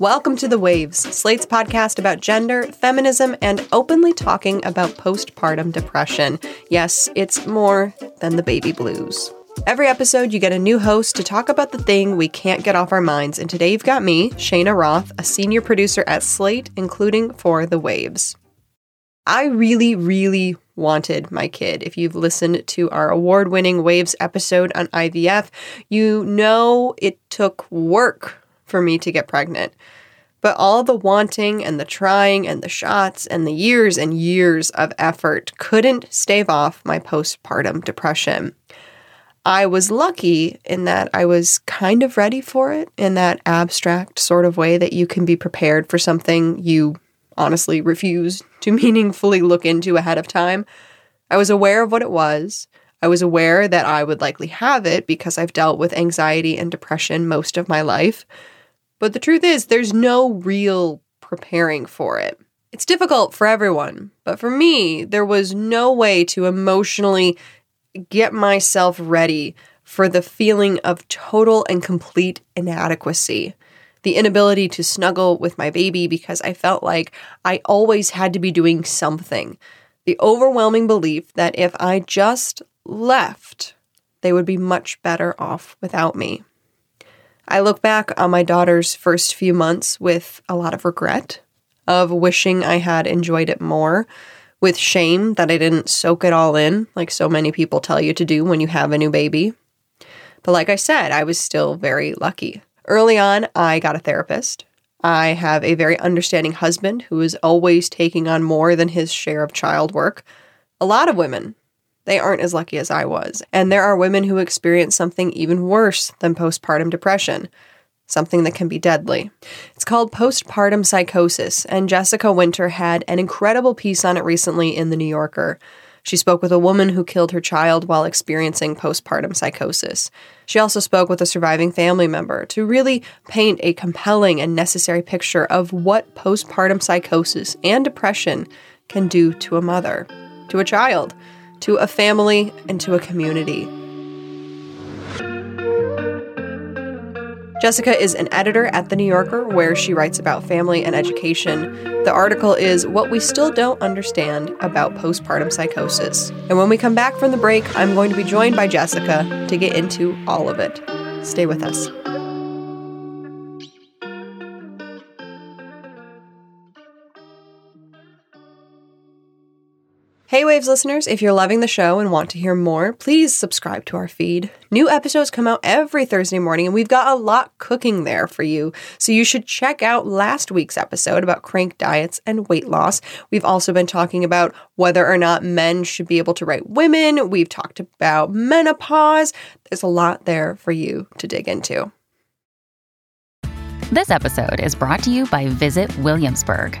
Welcome to The Waves, Slate's podcast about gender, feminism, and openly talking about postpartum depression. Yes, it's more than the baby blues. Every episode, you get a new host to talk about the thing we can't get off our minds. And today, you've got me, Cheyna Roth, a senior producer at Slate, including for The Waves. I really, really wanted my kid. If you've listened to our award winning Waves episode on IVF, you know it took work for me to get pregnant. But all the wanting and the trying and the shots and the years and years of effort couldn't stave off my postpartum depression. I was lucky in that I was kind of ready for it in that abstract sort of way that you can be prepared for something you honestly refuse to meaningfully look into ahead of time. I was aware of what it was. I was aware that I would likely have it because I've dealt with anxiety and depression most of my life. But the truth is, there's no real preparing for it. It's difficult for everyone, but for me, there was no way to emotionally get myself ready for the feeling of total and complete inadequacy. The inability to snuggle with my baby because I felt like I always had to be doing something. The overwhelming belief that if I just left, they would be much better off without me. I look back on my daughter's first few months with a lot of regret, of wishing I had enjoyed it more, with shame that I didn't soak it all in, like so many people tell you to do when you have a new baby. But like I said, I was still very lucky. Early on, I got a therapist. I have a very understanding husband who is always taking on more than his share of child work. A lot of women they aren't as lucky as I was. And there are women who experience something even worse than postpartum depression, something that can be deadly. It's called postpartum psychosis, and Jessica Winter had an incredible piece on it recently in The New Yorker. She spoke with a woman who killed her child while experiencing postpartum psychosis. She also spoke with a surviving family member to really paint a compelling and necessary picture of what postpartum psychosis and depression can do to a mother, to a child to a family, and to a community. Jessica is an editor at The New Yorker, where she writes about family and education. The article is What We Still Don't Understand About Postpartum Psychosis. And when we come back from the break, I'm going to be joined by Jessica to get into all of it. Stay with us. Hey Waves listeners, if you're loving the show and want to hear more, please subscribe to our feed. New episodes come out every Thursday morning, and we've got a lot cooking there for you. So you should check out last week's episode about crank diets and weight loss. We've also been talking about whether or not men should be able to write women. We've talked about menopause. There's a lot there for you to dig into. This episode is brought to you by Visit Williamsburg.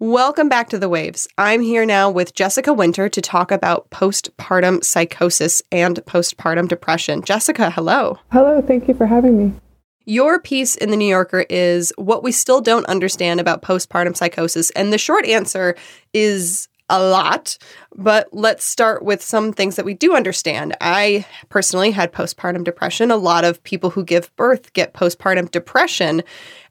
Welcome back to the Waves. I'm here now with Jessica Winter to talk about postpartum psychosis and postpartum depression. Jessica, hello. Hello, thank you for having me. Your piece in the New Yorker is what we still don't understand about postpartum psychosis. And the short answer is a lot, but let's start with some things that we do understand. I personally had postpartum depression. A lot of people who give birth get postpartum depression.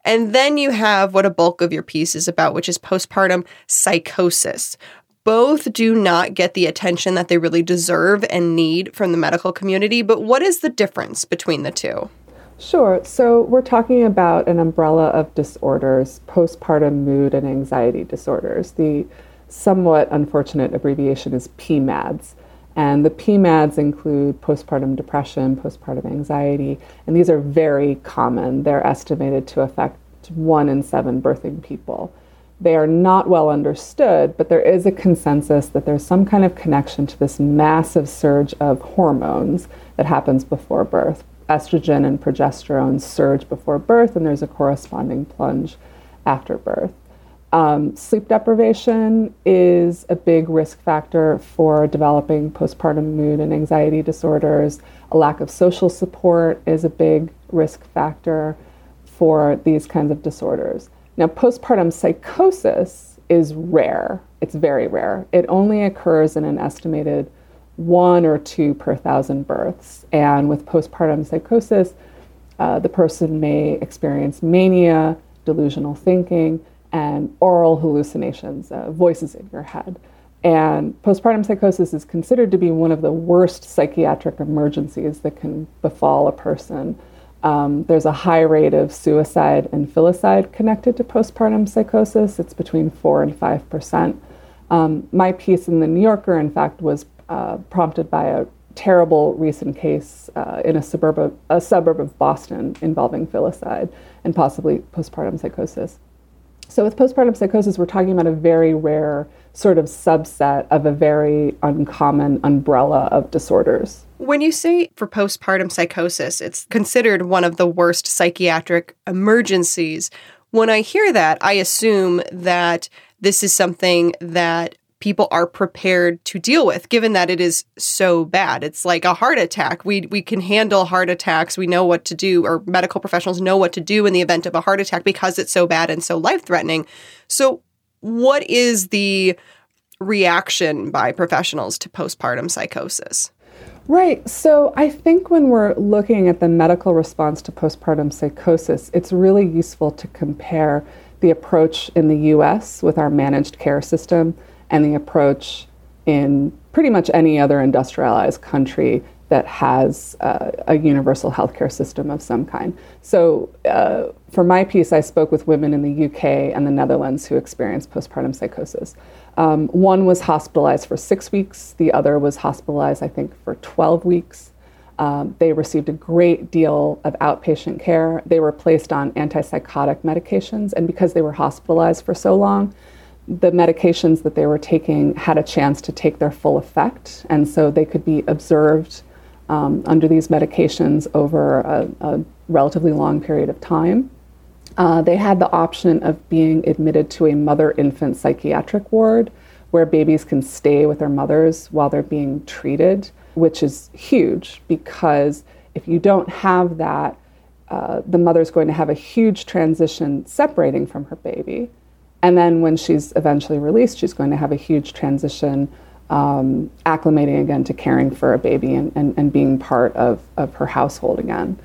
And then you have what a bulk of your piece is about, which is postpartum psychosis. Both do not get the attention that they really deserve and need from the medical community, but what is the difference between the two? Sure. So, we're talking about an umbrella of disorders postpartum mood and anxiety disorders. The somewhat unfortunate abbreviation is PMADS. And the PMADs include postpartum depression, postpartum anxiety, and these are very common. They're estimated to affect one in seven birthing people. They are not well understood, but there is a consensus that there's some kind of connection to this massive surge of hormones that happens before birth. Estrogen and progesterone surge before birth, and there's a corresponding plunge after birth. Um, sleep deprivation is a big risk factor for developing postpartum mood and anxiety disorders. A lack of social support is a big risk factor for these kinds of disorders. Now, postpartum psychosis is rare, it's very rare. It only occurs in an estimated one or two per thousand births. And with postpartum psychosis, uh, the person may experience mania, delusional thinking, and aural hallucinations, uh, voices in your head. And postpartum psychosis is considered to be one of the worst psychiatric emergencies that can befall a person. Um, there's a high rate of suicide and filicide connected to postpartum psychosis. It's between 4 and 5 percent. Um, my piece in the New Yorker, in fact, was uh, prompted by a terrible recent case uh, in a suburb, of, a suburb of Boston involving filicide and possibly postpartum psychosis. So, with postpartum psychosis, we're talking about a very rare sort of subset of a very uncommon umbrella of disorders. When you say for postpartum psychosis, it's considered one of the worst psychiatric emergencies. When I hear that, I assume that this is something that people are prepared to deal with given that it is so bad. It's like a heart attack. We we can handle heart attacks. We know what to do or medical professionals know what to do in the event of a heart attack because it's so bad and so life threatening so what is the reaction by professionals to postpartum psychosis? Right. So I think when we're looking at the medical response to postpartum psychosis, it's really useful to compare the approach in the US with our managed care system and the approach in pretty much any other industrialized country that has uh, a universal healthcare system of some kind. So, uh, for my piece, I spoke with women in the UK and the Netherlands who experienced postpartum psychosis. Um, one was hospitalized for six weeks, the other was hospitalized, I think, for 12 weeks. Um, they received a great deal of outpatient care. They were placed on antipsychotic medications, and because they were hospitalized for so long, the medications that they were taking had a chance to take their full effect, and so they could be observed um, under these medications over a, a, relatively long period of time. Uh, they had the option of being admitted to a mother infant psychiatric ward where babies can stay with their mothers while they're being treated, which is huge because if you don't have that, uh, the mother's going to have a huge transition separating from her baby. And then when she's eventually released, she's going to have a huge transition, um, acclimating again to caring for a baby and, and, and being part of, of her household again.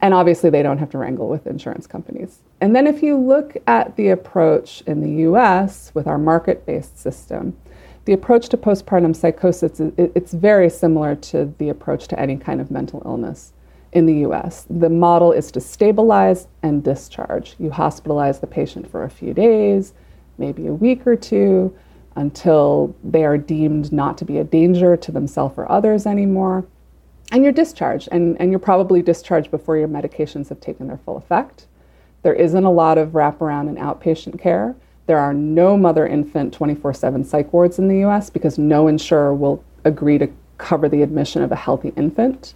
And obviously, they don't have to wrangle with insurance companies. And then, if you look at the approach in the US with our market based system, the approach to postpartum psychosis, it's very similar to the approach to any kind of mental illness in the US. The model is to stabilize and discharge. You hospitalize the patient for a few days, maybe a week or two, until they are deemed not to be a danger to themselves or others anymore. And you're discharged, and, and you're probably discharged before your medications have taken their full effect. There isn't a lot of wraparound and outpatient care. There are no mother infant 24 7 psych wards in the US because no insurer will agree to cover the admission of a healthy infant.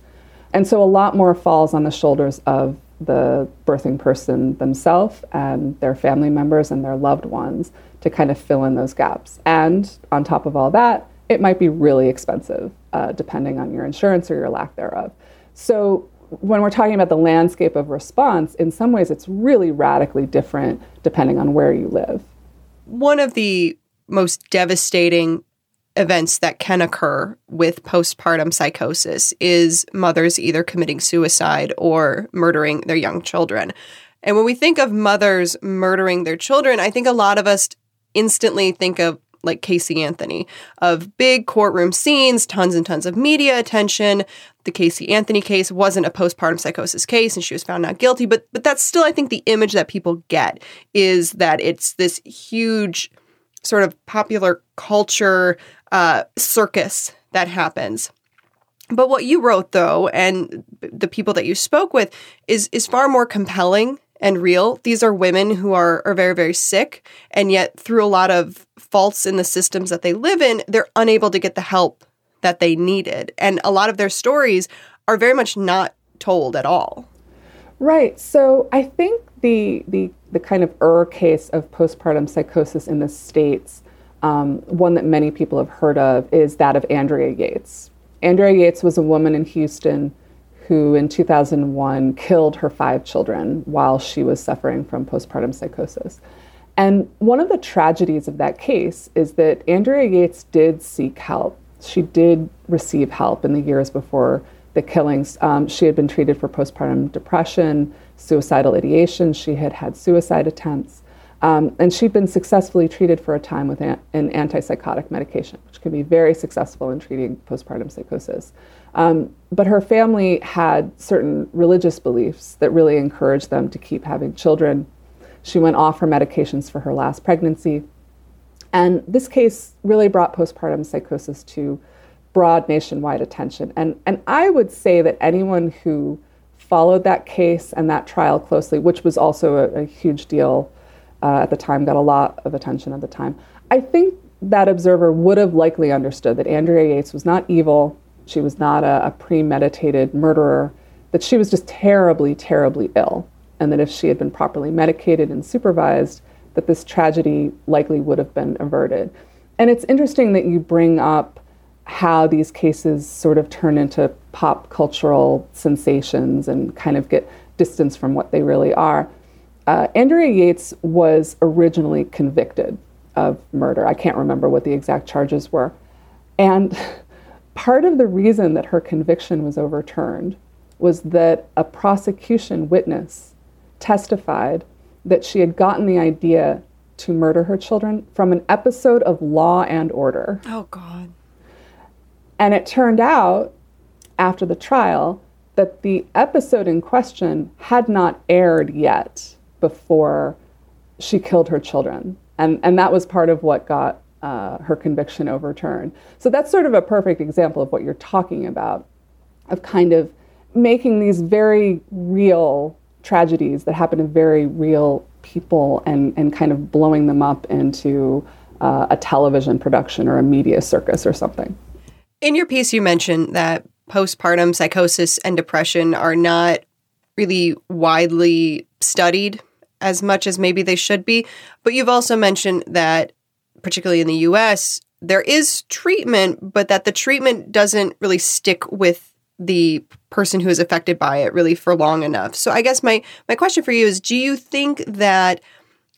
And so a lot more falls on the shoulders of the birthing person themselves and their family members and their loved ones to kind of fill in those gaps. And on top of all that, it might be really expensive, uh, depending on your insurance or your lack thereof. So when we're talking about the landscape of response, in some ways it's really radically different depending on where you live. One of the most devastating events that can occur with postpartum psychosis is mothers either committing suicide or murdering their young children. And when we think of mothers murdering their children, I think a lot of us instantly think of like Casey Anthony, of big courtroom scenes, tons and tons of media attention. The Casey Anthony case wasn't a postpartum psychosis case and she was found not guilty, but but that's still I think the image that people get is that it's this huge sort of popular culture uh, circus that happens. But what you wrote, though, and the people that you spoke with, is is far more compelling and real. These are women who are are very very sick, and yet through a lot of faults in the systems that they live in, they're unable to get the help that they needed, and a lot of their stories are very much not told at all. Right. So I think the, the, the kind of er case of postpartum psychosis in the States, um, one that many people have heard of, is that of Andrea Yates. Andrea Yates was a woman in Houston who in 2001 killed her five children while she was suffering from postpartum psychosis. And one of the tragedies of that case is that Andrea Yates did seek help. She did receive help in the years before the killings. Um, she had been treated for postpartum depression, suicidal ideation. She had had suicide attempts. Um, and she'd been successfully treated for a time with an, an antipsychotic medication, which can be very successful in treating postpartum psychosis. Um, but her family had certain religious beliefs that really encouraged them to keep having children. She went off her medications for her last pregnancy. And this case really brought postpartum psychosis to broad nationwide attention. And, and I would say that anyone who followed that case and that trial closely, which was also a, a huge deal uh, at the time, got a lot of attention at the time, I think that observer would have likely understood that Andrea Yates was not evil, she was not a, a premeditated murderer, that she was just terribly, terribly ill, and that if she had been properly medicated and supervised, that this tragedy likely would have been averted. And it's interesting that you bring up how these cases sort of turn into pop cultural sensations and kind of get distance from what they really are. Uh, Andrea Yates was originally convicted of murder. I can't remember what the exact charges were. And part of the reason that her conviction was overturned was that a prosecution witness testified that she had gotten the idea to murder her children from an episode of Law and Order. Oh, God. And it turned out after the trial that the episode in question had not aired yet before she killed her children. And, and that was part of what got uh, her conviction overturned. So that's sort of a perfect example of what you're talking about, of kind of making these very real tragedies that happen to very real people and, and kind of blowing them up into uh, a television production or a media circus or something. In your piece, you mentioned that postpartum psychosis and depression are not really widely studied as much as maybe they should be. But you've also mentioned that, particularly in the US, there is treatment, but that the treatment doesn't really stick with the person who is affected by it really for long enough. So I guess my my question for you is do you think that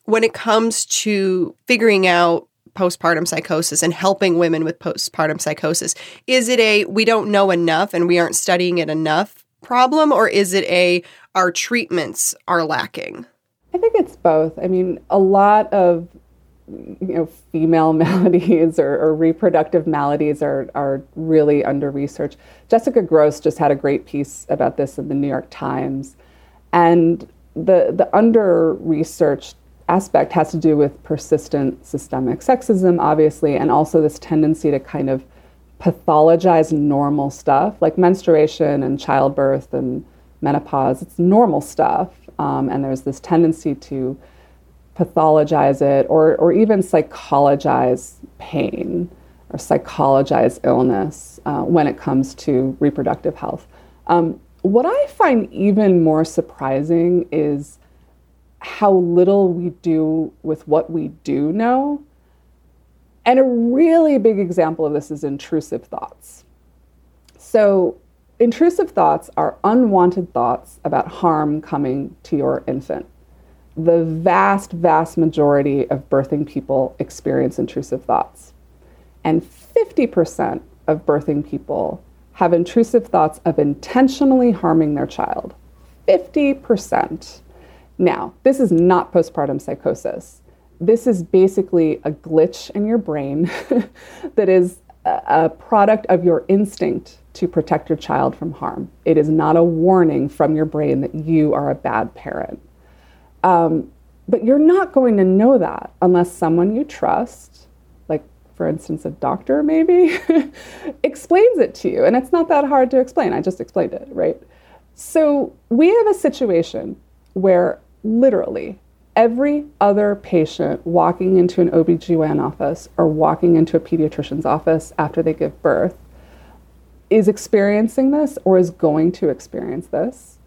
when it comes to figuring out postpartum psychosis and helping women with postpartum psychosis? Is it a we don't know enough and we aren't studying it enough problem, or is it a our treatments are lacking? I think it's both. I mean, a lot of you know female maladies or, or, reproductive maladies are, are really under research jessica Grose just had a great piece about this in the new york times and the the under researched aspect has to do with persistent systemic sexism, obviously, and also this tendency to kind of pathologize normal stuff like menstruation and childbirth and menopause. It's normal stuff, um, and there's this tendency to pathologize it or, or even psychologize pain or psychologize illness uh, when it comes to reproductive health. Um, what I find even more surprising is how little we do with what we do know. And a really big example of this is intrusive thoughts. So, intrusive thoughts are unwanted thoughts about harm coming to your infant. The vast, vast majority of birthing people experience intrusive thoughts. And 50% of birthing people have intrusive thoughts of intentionally harming their child. 50%. Now, this is not postpartum psychosis. This is basically a glitch in your brain that is a product of your instinct to protect your child from harm. It is not a warning from your brain that you are a bad parent. Um, but you're not going to know that unless someone you trust, like for instance, a doctor maybe, explains it to you. And it's not that hard to explain. I just explained it, right? So we have a situation where literally every other patient walking into an OBGYN office or walking into a pediatrician's office after they give birth is experiencing this or is going to experience this.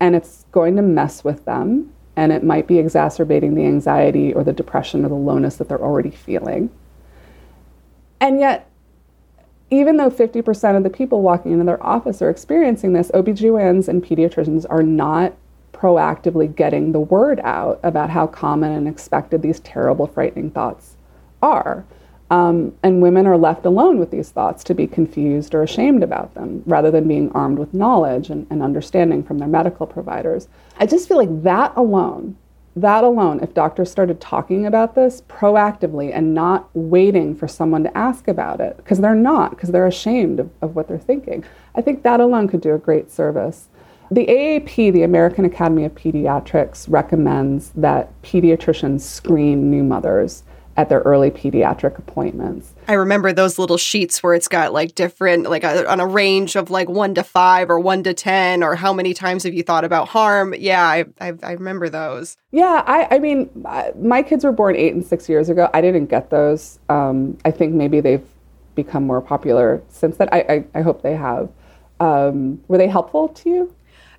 And it's going to mess with them and it might be exacerbating the anxiety or the depression or the lowness that they're already feeling. And yet, even though 50% of the people walking into their office are experiencing this, OBGYNs and pediatricians are not proactively getting the word out about how common and expected these terrible, frightening thoughts are. Um, and women are left alone with these thoughts to be confused or ashamed about them rather than being armed with knowledge and, and understanding from their medical providers. I just feel like that alone, that alone, if doctors started talking about this proactively and not waiting for someone to ask about it, because they're not, because they're ashamed of, of what they're thinking, I think that alone could do a great service. The AAP, the American Academy of Pediatrics, recommends that pediatricians screen new mothers at their early pediatric appointments. I remember those little sheets where it's got like different, like a, on a range of like one to five or one to 10, or how many times have you thought about harm? Yeah, I, I, I remember those. Yeah, I, I mean, my kids were born eight and six years ago. I didn't get those. Um, I think maybe they've become more popular since then. I, I, I hope they have. Um, were they helpful to you?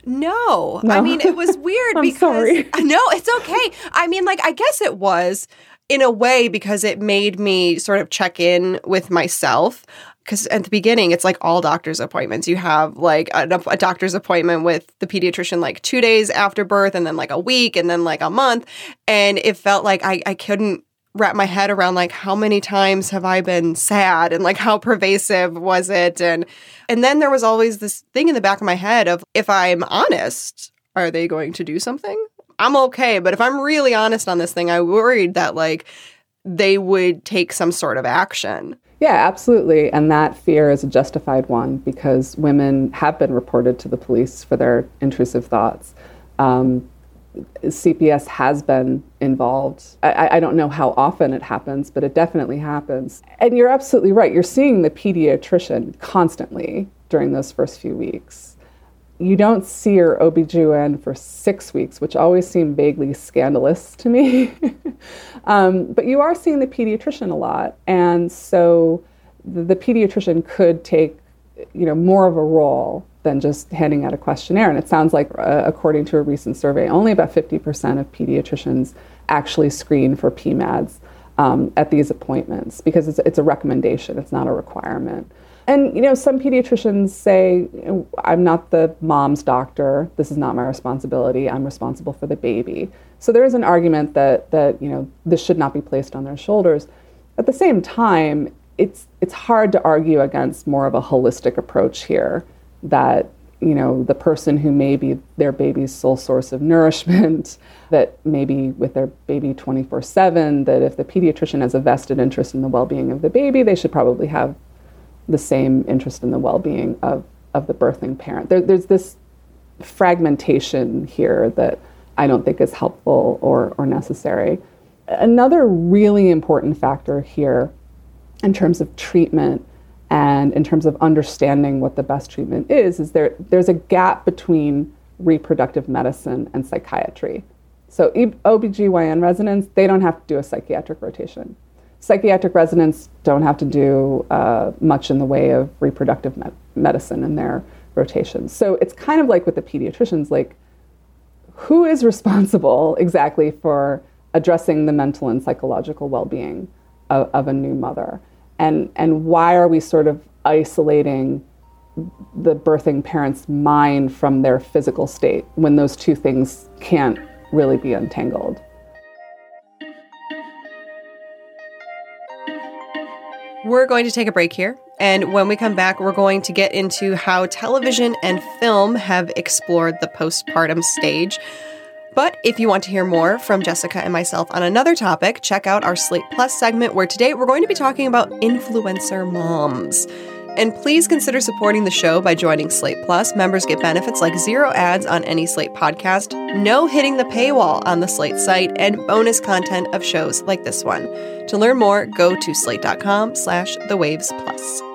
No. no. I mean, it was weird because. Sorry. No, it's okay. I mean, like, I guess it was in a way because it made me sort of check in with myself. Because at the beginning it's like all doctor's appointments. You have like a, a, doctor's appointment with the pediatrician like two days after birth and then like a week and then like a month. And it felt like i, I couldn't wrap my head around like how many times have i been sad and like how pervasive was it? And and then there was always this thing in the back of my head of if i'm honest are they going to do something I'm okay. But if I'm really honest on this thing, I worried that like they would take some sort of action. Yeah, absolutely. And that fear is a justified one because women have been reported to the police for their intrusive thoughts. Um, CPS has been involved. I, I, don't know how often it happens, but it definitely happens. And you're absolutely right. You're seeing the pediatrician constantly during those first few weeks you don't see your OBGYN for six weeks, which always seemed vaguely scandalous to me. um, but you are seeing the pediatrician a lot. And so the, the, pediatrician could take you know, more of a role than just handing out a questionnaire. And it sounds like, uh, according to a recent survey, only about 50% of pediatricians actually screen for PMADS um, at these appointments because it's, it's a recommendation, it's not a requirement. And you know, some pediatricians say, "I'm not the mom's doctor. This is not my responsibility. I'm responsible for the baby." So there is an argument that that you know this should not be placed on their shoulders. At the same time, it's it's hard to argue against more of a holistic approach here. That you know the person who may be their baby's sole source of nourishment, that maybe with their baby 24/7, that if the pediatrician has a vested interest in the well-being of the baby, they should probably have the same interest in the well-being of, of the birthing parent. There, there's this fragmentation here that I don't think is helpful or, or necessary. Another really important factor here in terms of treatment and in terms of understanding what the best treatment is is there there's a gap between reproductive medicine and psychiatry. So OBGYN residents, they don't have to do a psychiatric rotation psychiatric residents don't have to do uh, much in the way of reproductive me- medicine in their rotations. So it's kind of like with the pediatricians, like who is responsible exactly for addressing the mental and psychological well-being of, of a new mother, and and why are we sort of isolating the birthing parent's mind from their physical state when those two things can't really be untangled? We're going to take a break here. And when we come back, we're going to get into how television and film have explored the postpartum stage. But if you want to hear more from Jessica and myself on another topic, check out our Slate Plus segment, where today we're going to be talking about influencer moms. And please consider supporting the show by joining Slate Plus. Members get benefits like zero ads on any Slate podcast, no hitting the paywall on the Slate site, and bonus content of shows like this one. To learn more, go to slate.com slash the waves plus.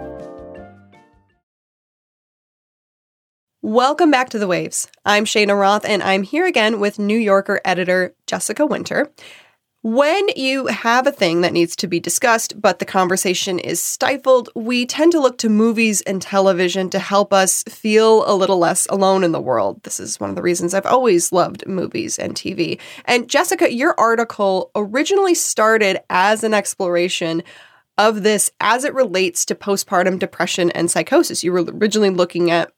Welcome back to The Waves. I'm Cheyna Roth, and I'm here again with New Yorker editor Jessica Winter. When you have a thing that needs to be discussed, but the conversation is stifled, we tend to look to movies and television to help us feel a little less alone in the world. This is one of the reasons I've always loved movies and TV. And Jessica, your article originally started as an exploration of this as it relates to postpartum depression and psychosis. You were originally looking at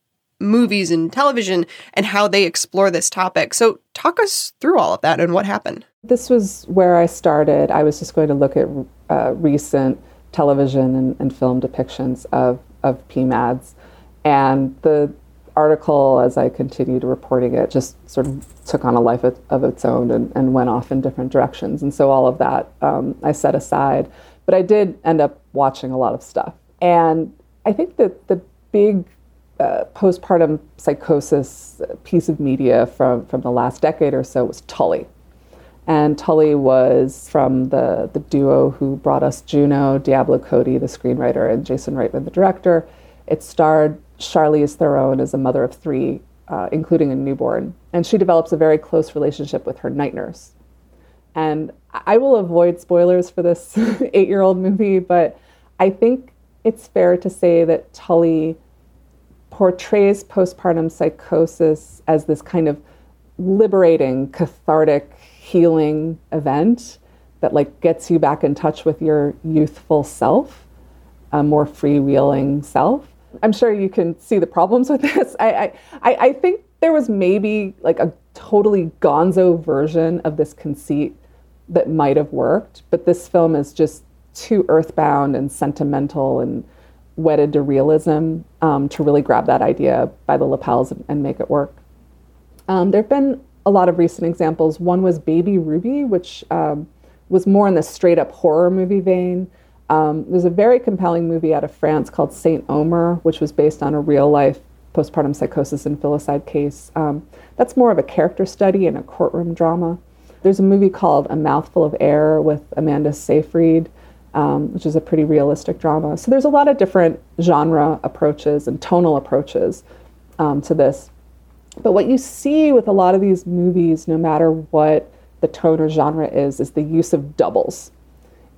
movies and television and how they explore this topic. So, talk us through all of that and what happened. This was where I started. I was just going to look at uh, recent television and, and, film depictions of, of PMADs. And the article, as I continued reporting it, just sort of took on a life of, of its own and, and, went off in different directions. And so all of that um, I set aside. But I did end up watching a lot of stuff. And I think that the big uh, postpartum psychosis piece of media from, from the last decade or so was Tully. And Tully was from the, the duo who brought us Juno, Diablo Cody, the screenwriter, and Jason Reitman, the director. It starred Charlize Theron as a mother of three, uh, including a newborn. And she develops a very close relationship with her night nurse. And I will avoid spoilers for this eight year old movie, but I think it's fair to say that Tully portrays postpartum psychosis as this kind of liberating, cathartic, healing event that like gets you back in touch with your youthful self, a more freewheeling self. I'm sure you can see the problems with this. I, I, I think there was maybe like a totally gonzo version of this conceit that might have worked, but this film is just too earthbound and sentimental and wedded to realism um, to really grab that idea by the lapels and, and make it work. Um, there have been a lot of recent examples. One was Baby Ruby, which um, was more in the straight up horror movie vein. Um, there's a very compelling movie out of France called Saint Omer, which was based on a real life postpartum psychosis and filicide case. Um, that's more of a character study and a courtroom drama. There's a movie called A Mouthful of Air with Amanda Seyfried, um, which is a pretty realistic drama. So there's a lot of different genre approaches and tonal approaches um, to this. But what you see with a lot of these movies, no matter what the tone or genre is, is the use of doubles.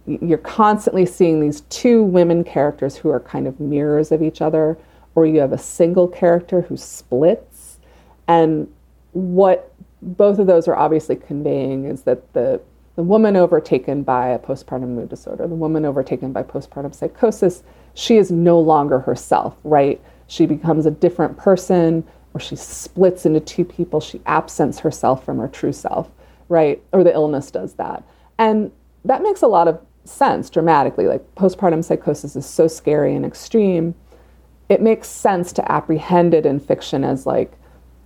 You're constantly seeing these two women characters who are kind of mirrors of each other, or you have a single character who splits. And what both of those are obviously conveying is that the the woman overtaken by a postpartum mood disorder, the woman overtaken by postpartum psychosis, she is no longer herself, right? she becomes a different person or she splits into two people. She absents herself from her true self, right? Or the illness does that. And that makes a lot of sense dramatically. Like postpartum psychosis is so scary and extreme. It makes sense to apprehend it in fiction as like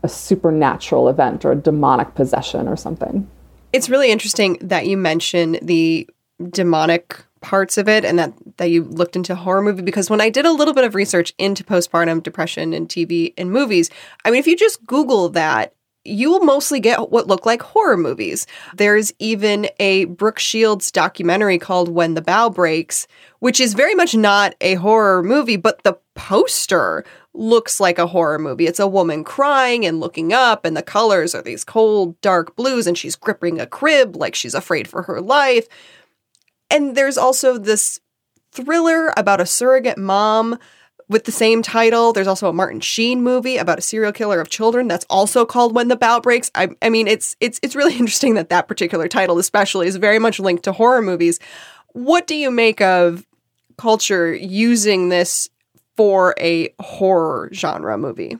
a supernatural event or a demonic possession or something. It's really interesting that you mention the demonic parts of it and that that you looked into horror movie because when I did a little bit of research into postpartum depression and TV and movies, I mean if you just google that you will mostly get what look like horror movies. There's even a Brooke Shields documentary called When the Bough Breaks, which is very much not a horror movie, but the poster looks like a horror movie. It's a woman crying and looking up, and the colors are these cold, dark blues, and she's gripping a crib like she's afraid for her life. And there's also this thriller about a surrogate mom with the same title. There's also a Martin Sheen movie about a serial killer of children that's also called When the Bough Breaks. I, I mean, it's it's it's really interesting that that particular title, especially, is very much linked to horror movies. What do you make of culture using this for a horror genre movie?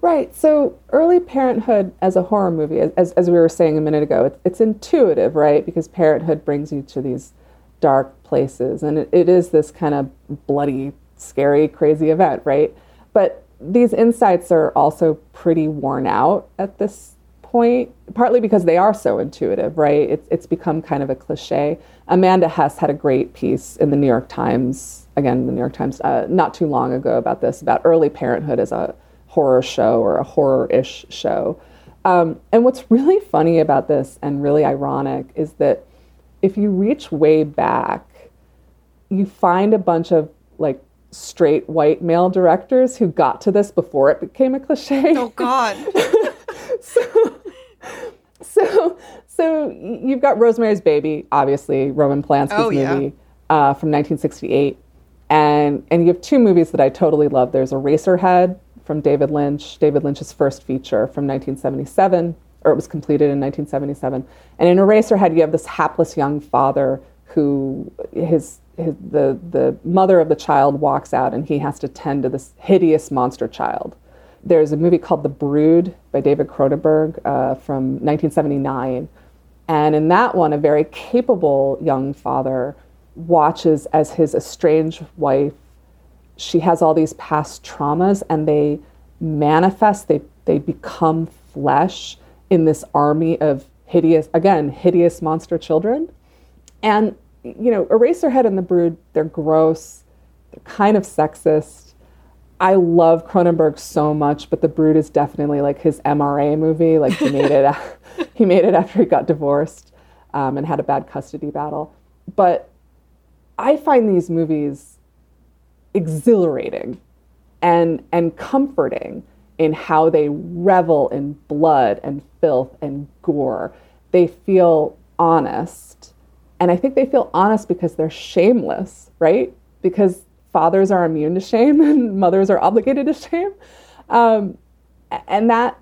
Right. So early parenthood as a horror movie, as, as we were saying a minute ago, it's, it's intuitive, right? Because parenthood brings you to these dark places. And it, it is this kind of bloody, scary, crazy event, right? But these insights are also pretty worn out at this point, partly because they are so intuitive, right? It's, it's become kind of a cliche. Amanda Hess had a great piece in the New York Times, again, the New York Times, uh, not too long ago about this, about early parenthood as a horror show or a horror ish show. Um, and what's really funny about this and really ironic is that if you reach way back, you find a bunch of like straight white male directors who got to this before it became a cliche. Oh God. so, so, so you've got Rosemary's Baby, obviously Roman Polanski's Oh, yeah. movie uh, from 1968, and and you have two movies that I totally love. There's Eraserhead from David Lynch, David Lynch's first feature from 1977, or it was completed in 1977. And in Eraserhead, you have this hapless young father who his, his the the mother of the child walks out, and he has to tend to this hideous monster child. There's a movie called The Brood by David Cronenberg uh, from 1979. And in that one, a very capable young father watches as his estranged wife, she has all these past traumas and they manifest, they, they become flesh in this army of hideous, again, hideous monster children. And, you know, Eraserhead and The Brood, they're gross, they're kind of sexist. I love Cronenberg so much, but The Brood is definitely like his MRA movie. Like he made it, he made it after he got divorced um, and had a bad custody battle. But I find these movies exhilarating and and comforting in how they revel in blood and filth and gore. They feel honest. And I think they feel honest because they're shameless, right? Because fathers are immune to shame and mothers are obligated to shame. Um, and that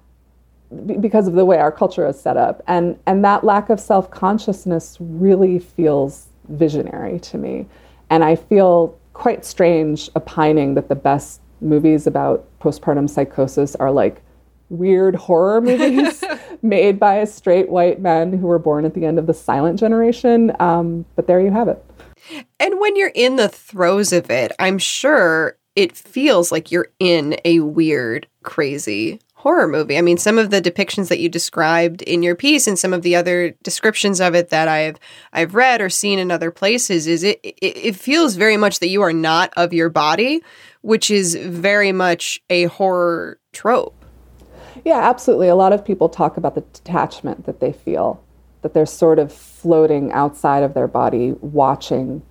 because of the way our culture is set up. And and that lack of self-consciousness really feels visionary to me. And i feel quite strange opining that the best movies about postpartum psychosis are like weird horror movies made by straight white men who were born at the end of the silent generation. Um, but there you have it And when you're in the throes of it, I'm sure it feels like you're in a weird, crazy horror movie. I mean, some of the depictions that you described in your piece and some of the other descriptions of it that I've I've read or seen in other places is it it, it feels very much that you are not of your body, which is very much a horror trope. Yeah, absolutely. A lot of people talk about the detachment that they feel, that they're sort of floating outside of their body, watching,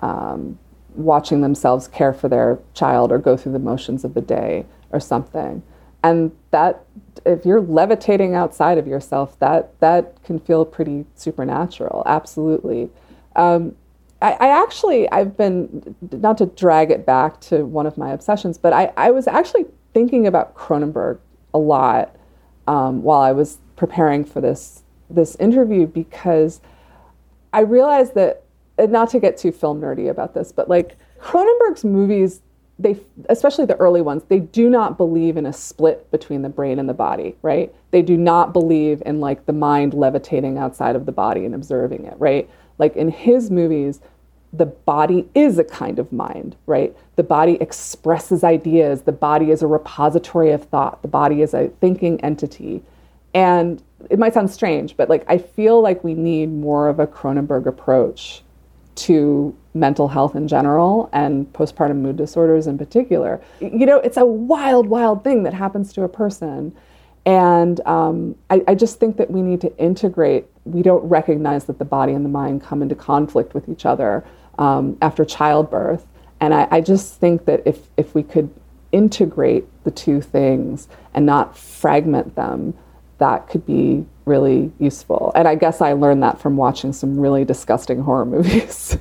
um, watching themselves care for their child or go through the motions of the day or something. And that, if you're levitating outside of yourself, that that can feel pretty supernatural. Absolutely. Um, I, actually, I've been not to drag it back to one of my obsessions, but I, I was actually thinking about Cronenberg a lot um, while I was preparing for this this interview because I realized that, not to get too film nerdy about this, but like Cronenberg's movies they especially the early ones they do not believe in a split between the brain and the body right? They do not believe in like the mind levitating outside of the body and observing it right? Like in his movies the body is a kind of mind right? The body expresses ideas. The body is a repository of thought. The body is a thinking entity and it might sound strange but like i feel like we need more of a cronenberg approach to mental health in general and postpartum mood disorders in particular. You know, it's a wild, wild thing that happens to a person. And um, I, I, just think that we need to integrate. We don't recognize that the body and the mind come into conflict with each other um, after childbirth. And I, I just think that if, if we could integrate the two things and not fragment them, that could be really useful. And I guess I learned that from watching some really disgusting horror movies.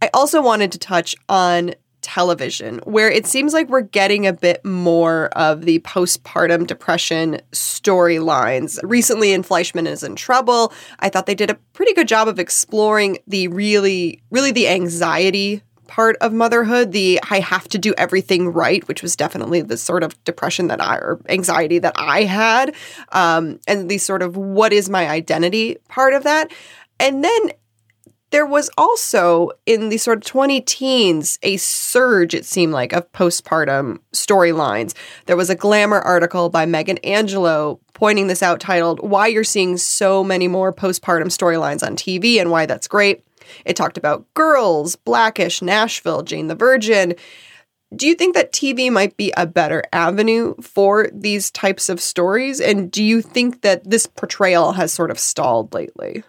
I also wanted to touch on television, where it seems like we're getting a bit more of the postpartum depression storylines. Recently, in Fleishman is in Trouble, I thought they did a pretty good job of exploring the really, really the anxiety part of motherhood, the I have to do everything right, which was definitely the sort of depression that I or anxiety that I had, um, and the sort of what is my identity part of that. And then there was also in the sort of 20 teens a surge, it seemed like, of postpartum storylines. There was a glamour article by Megan Angelo pointing this out titled, Why You're Seeing So Many More Postpartum Storylines on TV and Why That's Great. It talked about girls, Blackish, Nashville, Jane the Virgin. Do you think that TV might be a better avenue for these types of stories? And do you think that this portrayal has sort of stalled lately?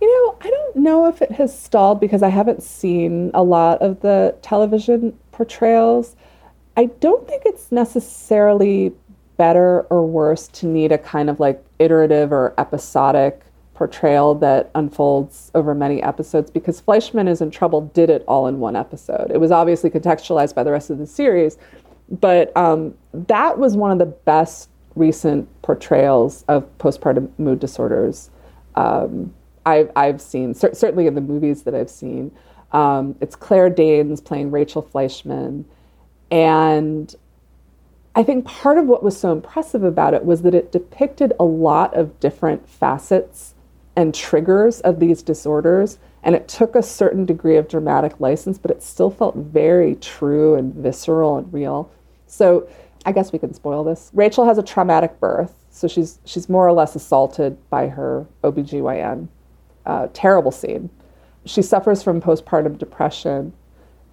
You know, I don't know if it has stalled because I haven't seen a lot of the television portrayals. I don't think it's necessarily better or worse to need a kind of like iterative or episodic portrayal that unfolds over many episodes because Fleishman is in Trouble did it all in one episode. It was obviously contextualized by the rest of the series, but um, that was one of the best recent portrayals of postpartum mood disorders. Um, I've, I've seen, cer- certainly in the movies that I've seen. Um, it's Claire Danes playing Rachel Fleishman. And I think part of what was so impressive about it was that it depicted a lot of different facets and triggers of these disorders. And it took a certain degree of dramatic license, but it still felt very true and visceral and real. So I guess we can spoil this. Rachel has a traumatic birth, so she's she's more or less assaulted by her OBGYN uh, terrible scene. She suffers from postpartum depression,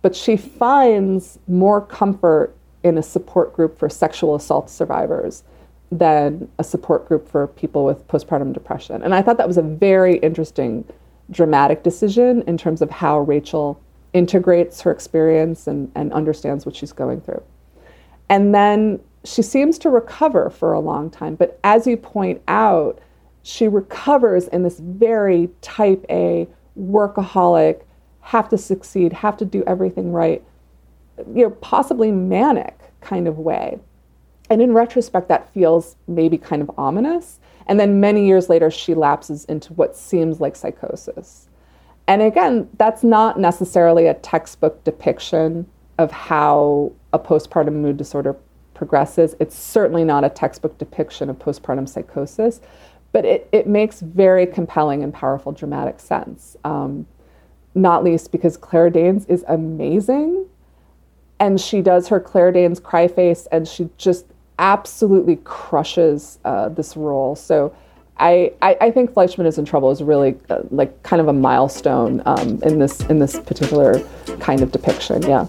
but she finds more comfort in a support group for sexual assault survivors than a support group for people with postpartum depression. And I thought that was a very interesting dramatic decision in terms of how Rachel integrates her experience and, and understands what she's going through. And then she seems to recover for a long time. But as you point out, she recovers in this very type A, workaholic, have to succeed, have to do everything right, you know, possibly manic kind of way. And in retrospect, that feels maybe kind of ominous. And then many years later, she lapses into what seems like psychosis. And again, that's not necessarily a textbook depiction of how a postpartum mood disorder progresses. It's certainly not a textbook depiction of postpartum psychosis, but it, it makes very compelling and powerful dramatic sense. Um, not least because Claire Danes is amazing. And she does her Claire Danes cry face and she just absolutely crushes uh, this role. So I, I, I, think Fleishman is in Trouble is really uh, like kind of a milestone um, in this in this particular kind of depiction. Yeah.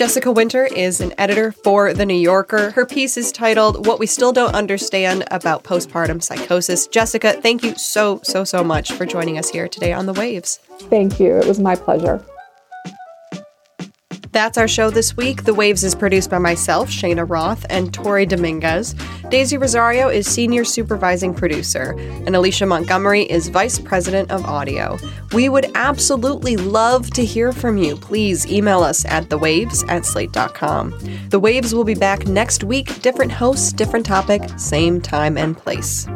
Jessica Winter is an editor for The New Yorker. Her piece is titled What We Still Don't Understand About Postpartum Psychosis. Jessica, thank you so, so, so much for joining us here today on The Waves. Thank you. It was my pleasure. That's our show this week. The Waves is produced by myself, Cheyna Roth, and Tori Dominguez. Daisy Rosario is senior supervising producer, and Alicia Montgomery is vice president of audio. We would absolutely love to hear from you. Please email us at thewaves at slate.com. The Waves will be back next week. Different hosts, different topic, same time and place.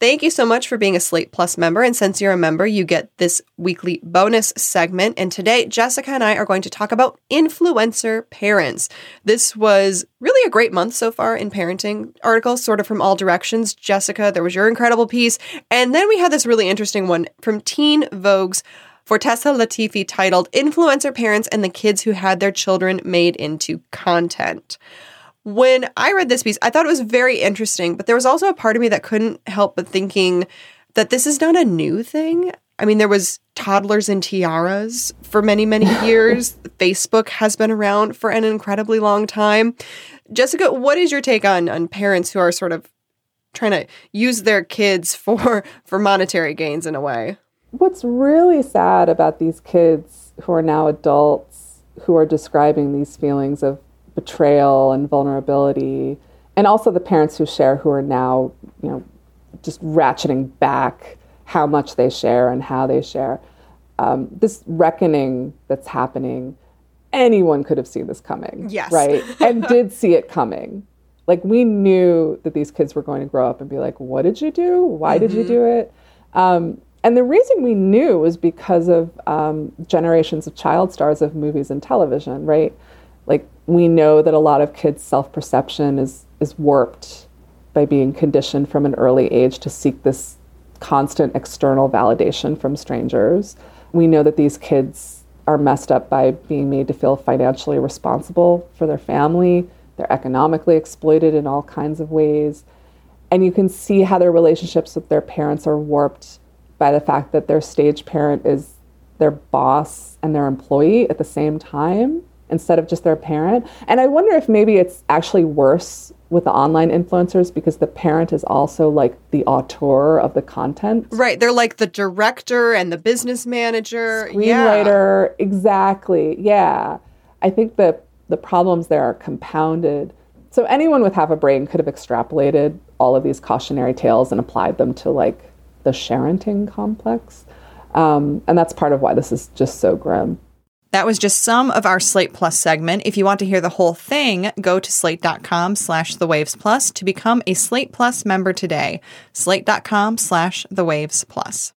Thank you so much for being a Slate Plus member. And since you're a member, you get this weekly bonus segment. And today, Jessica and I are going to talk about influencer parents. This was really a great month so far in parenting articles, sort of from all directions. Jessica, there was your incredible piece. And then we had this really interesting one from Teen Vogue's Fortesa Latifi titled Influencer Parents and the Kids Who Had Their Children Made into Content. When I read this piece, I thought it was very interesting, but there was also a part of me that couldn't help but thinking that this is not a new thing. I mean, there was toddlers and tiaras for many, many years. Facebook has been around for an incredibly long time. Jessica, what is your take on on parents who are sort of trying to use their kids for for monetary gains in a way? What's really sad about these kids who are now adults who are describing these feelings of betrayal and vulnerability, and also the parents who share who are now, you know, just ratcheting back how much they share and how they share. Um, this reckoning that's happening, anyone could have seen this coming. Yes. Right? and did see it coming. Like, we knew that these kids were going to grow up and be like, what did you do? Why mm-hmm. did you mm-hmm. do it? Um, and the reason we knew was because of um, generations of child stars of movies and television, right? Like we know that a lot of kids' self-perception is is warped by being conditioned from an early age to seek this constant external validation from strangers. We know that these kids are messed up by being made to feel financially responsible for their family. They're economically exploited in all kinds of ways. And you can see how their relationships with their parents are warped by the fact that their stage parent is their boss and their employee at the same time instead of just their parent. And I wonder if maybe it's actually worse with the online influencers because the parent is also like the auteur of the content. Right. They're like the director and the business manager. Screenwriter. Yeah. Exactly. Yeah. I think that the problems there are compounded. So anyone with half a brain could have extrapolated all of these cautionary tales and applied them to like the sharenting complex. Um, and that's part of why this is just so grim. That was just some of our Slate Plus segment. If you want to hear the whole thing, go to slate.com slash the waves plus to become a Slate Plus member today. Slate.com slash the waves plus.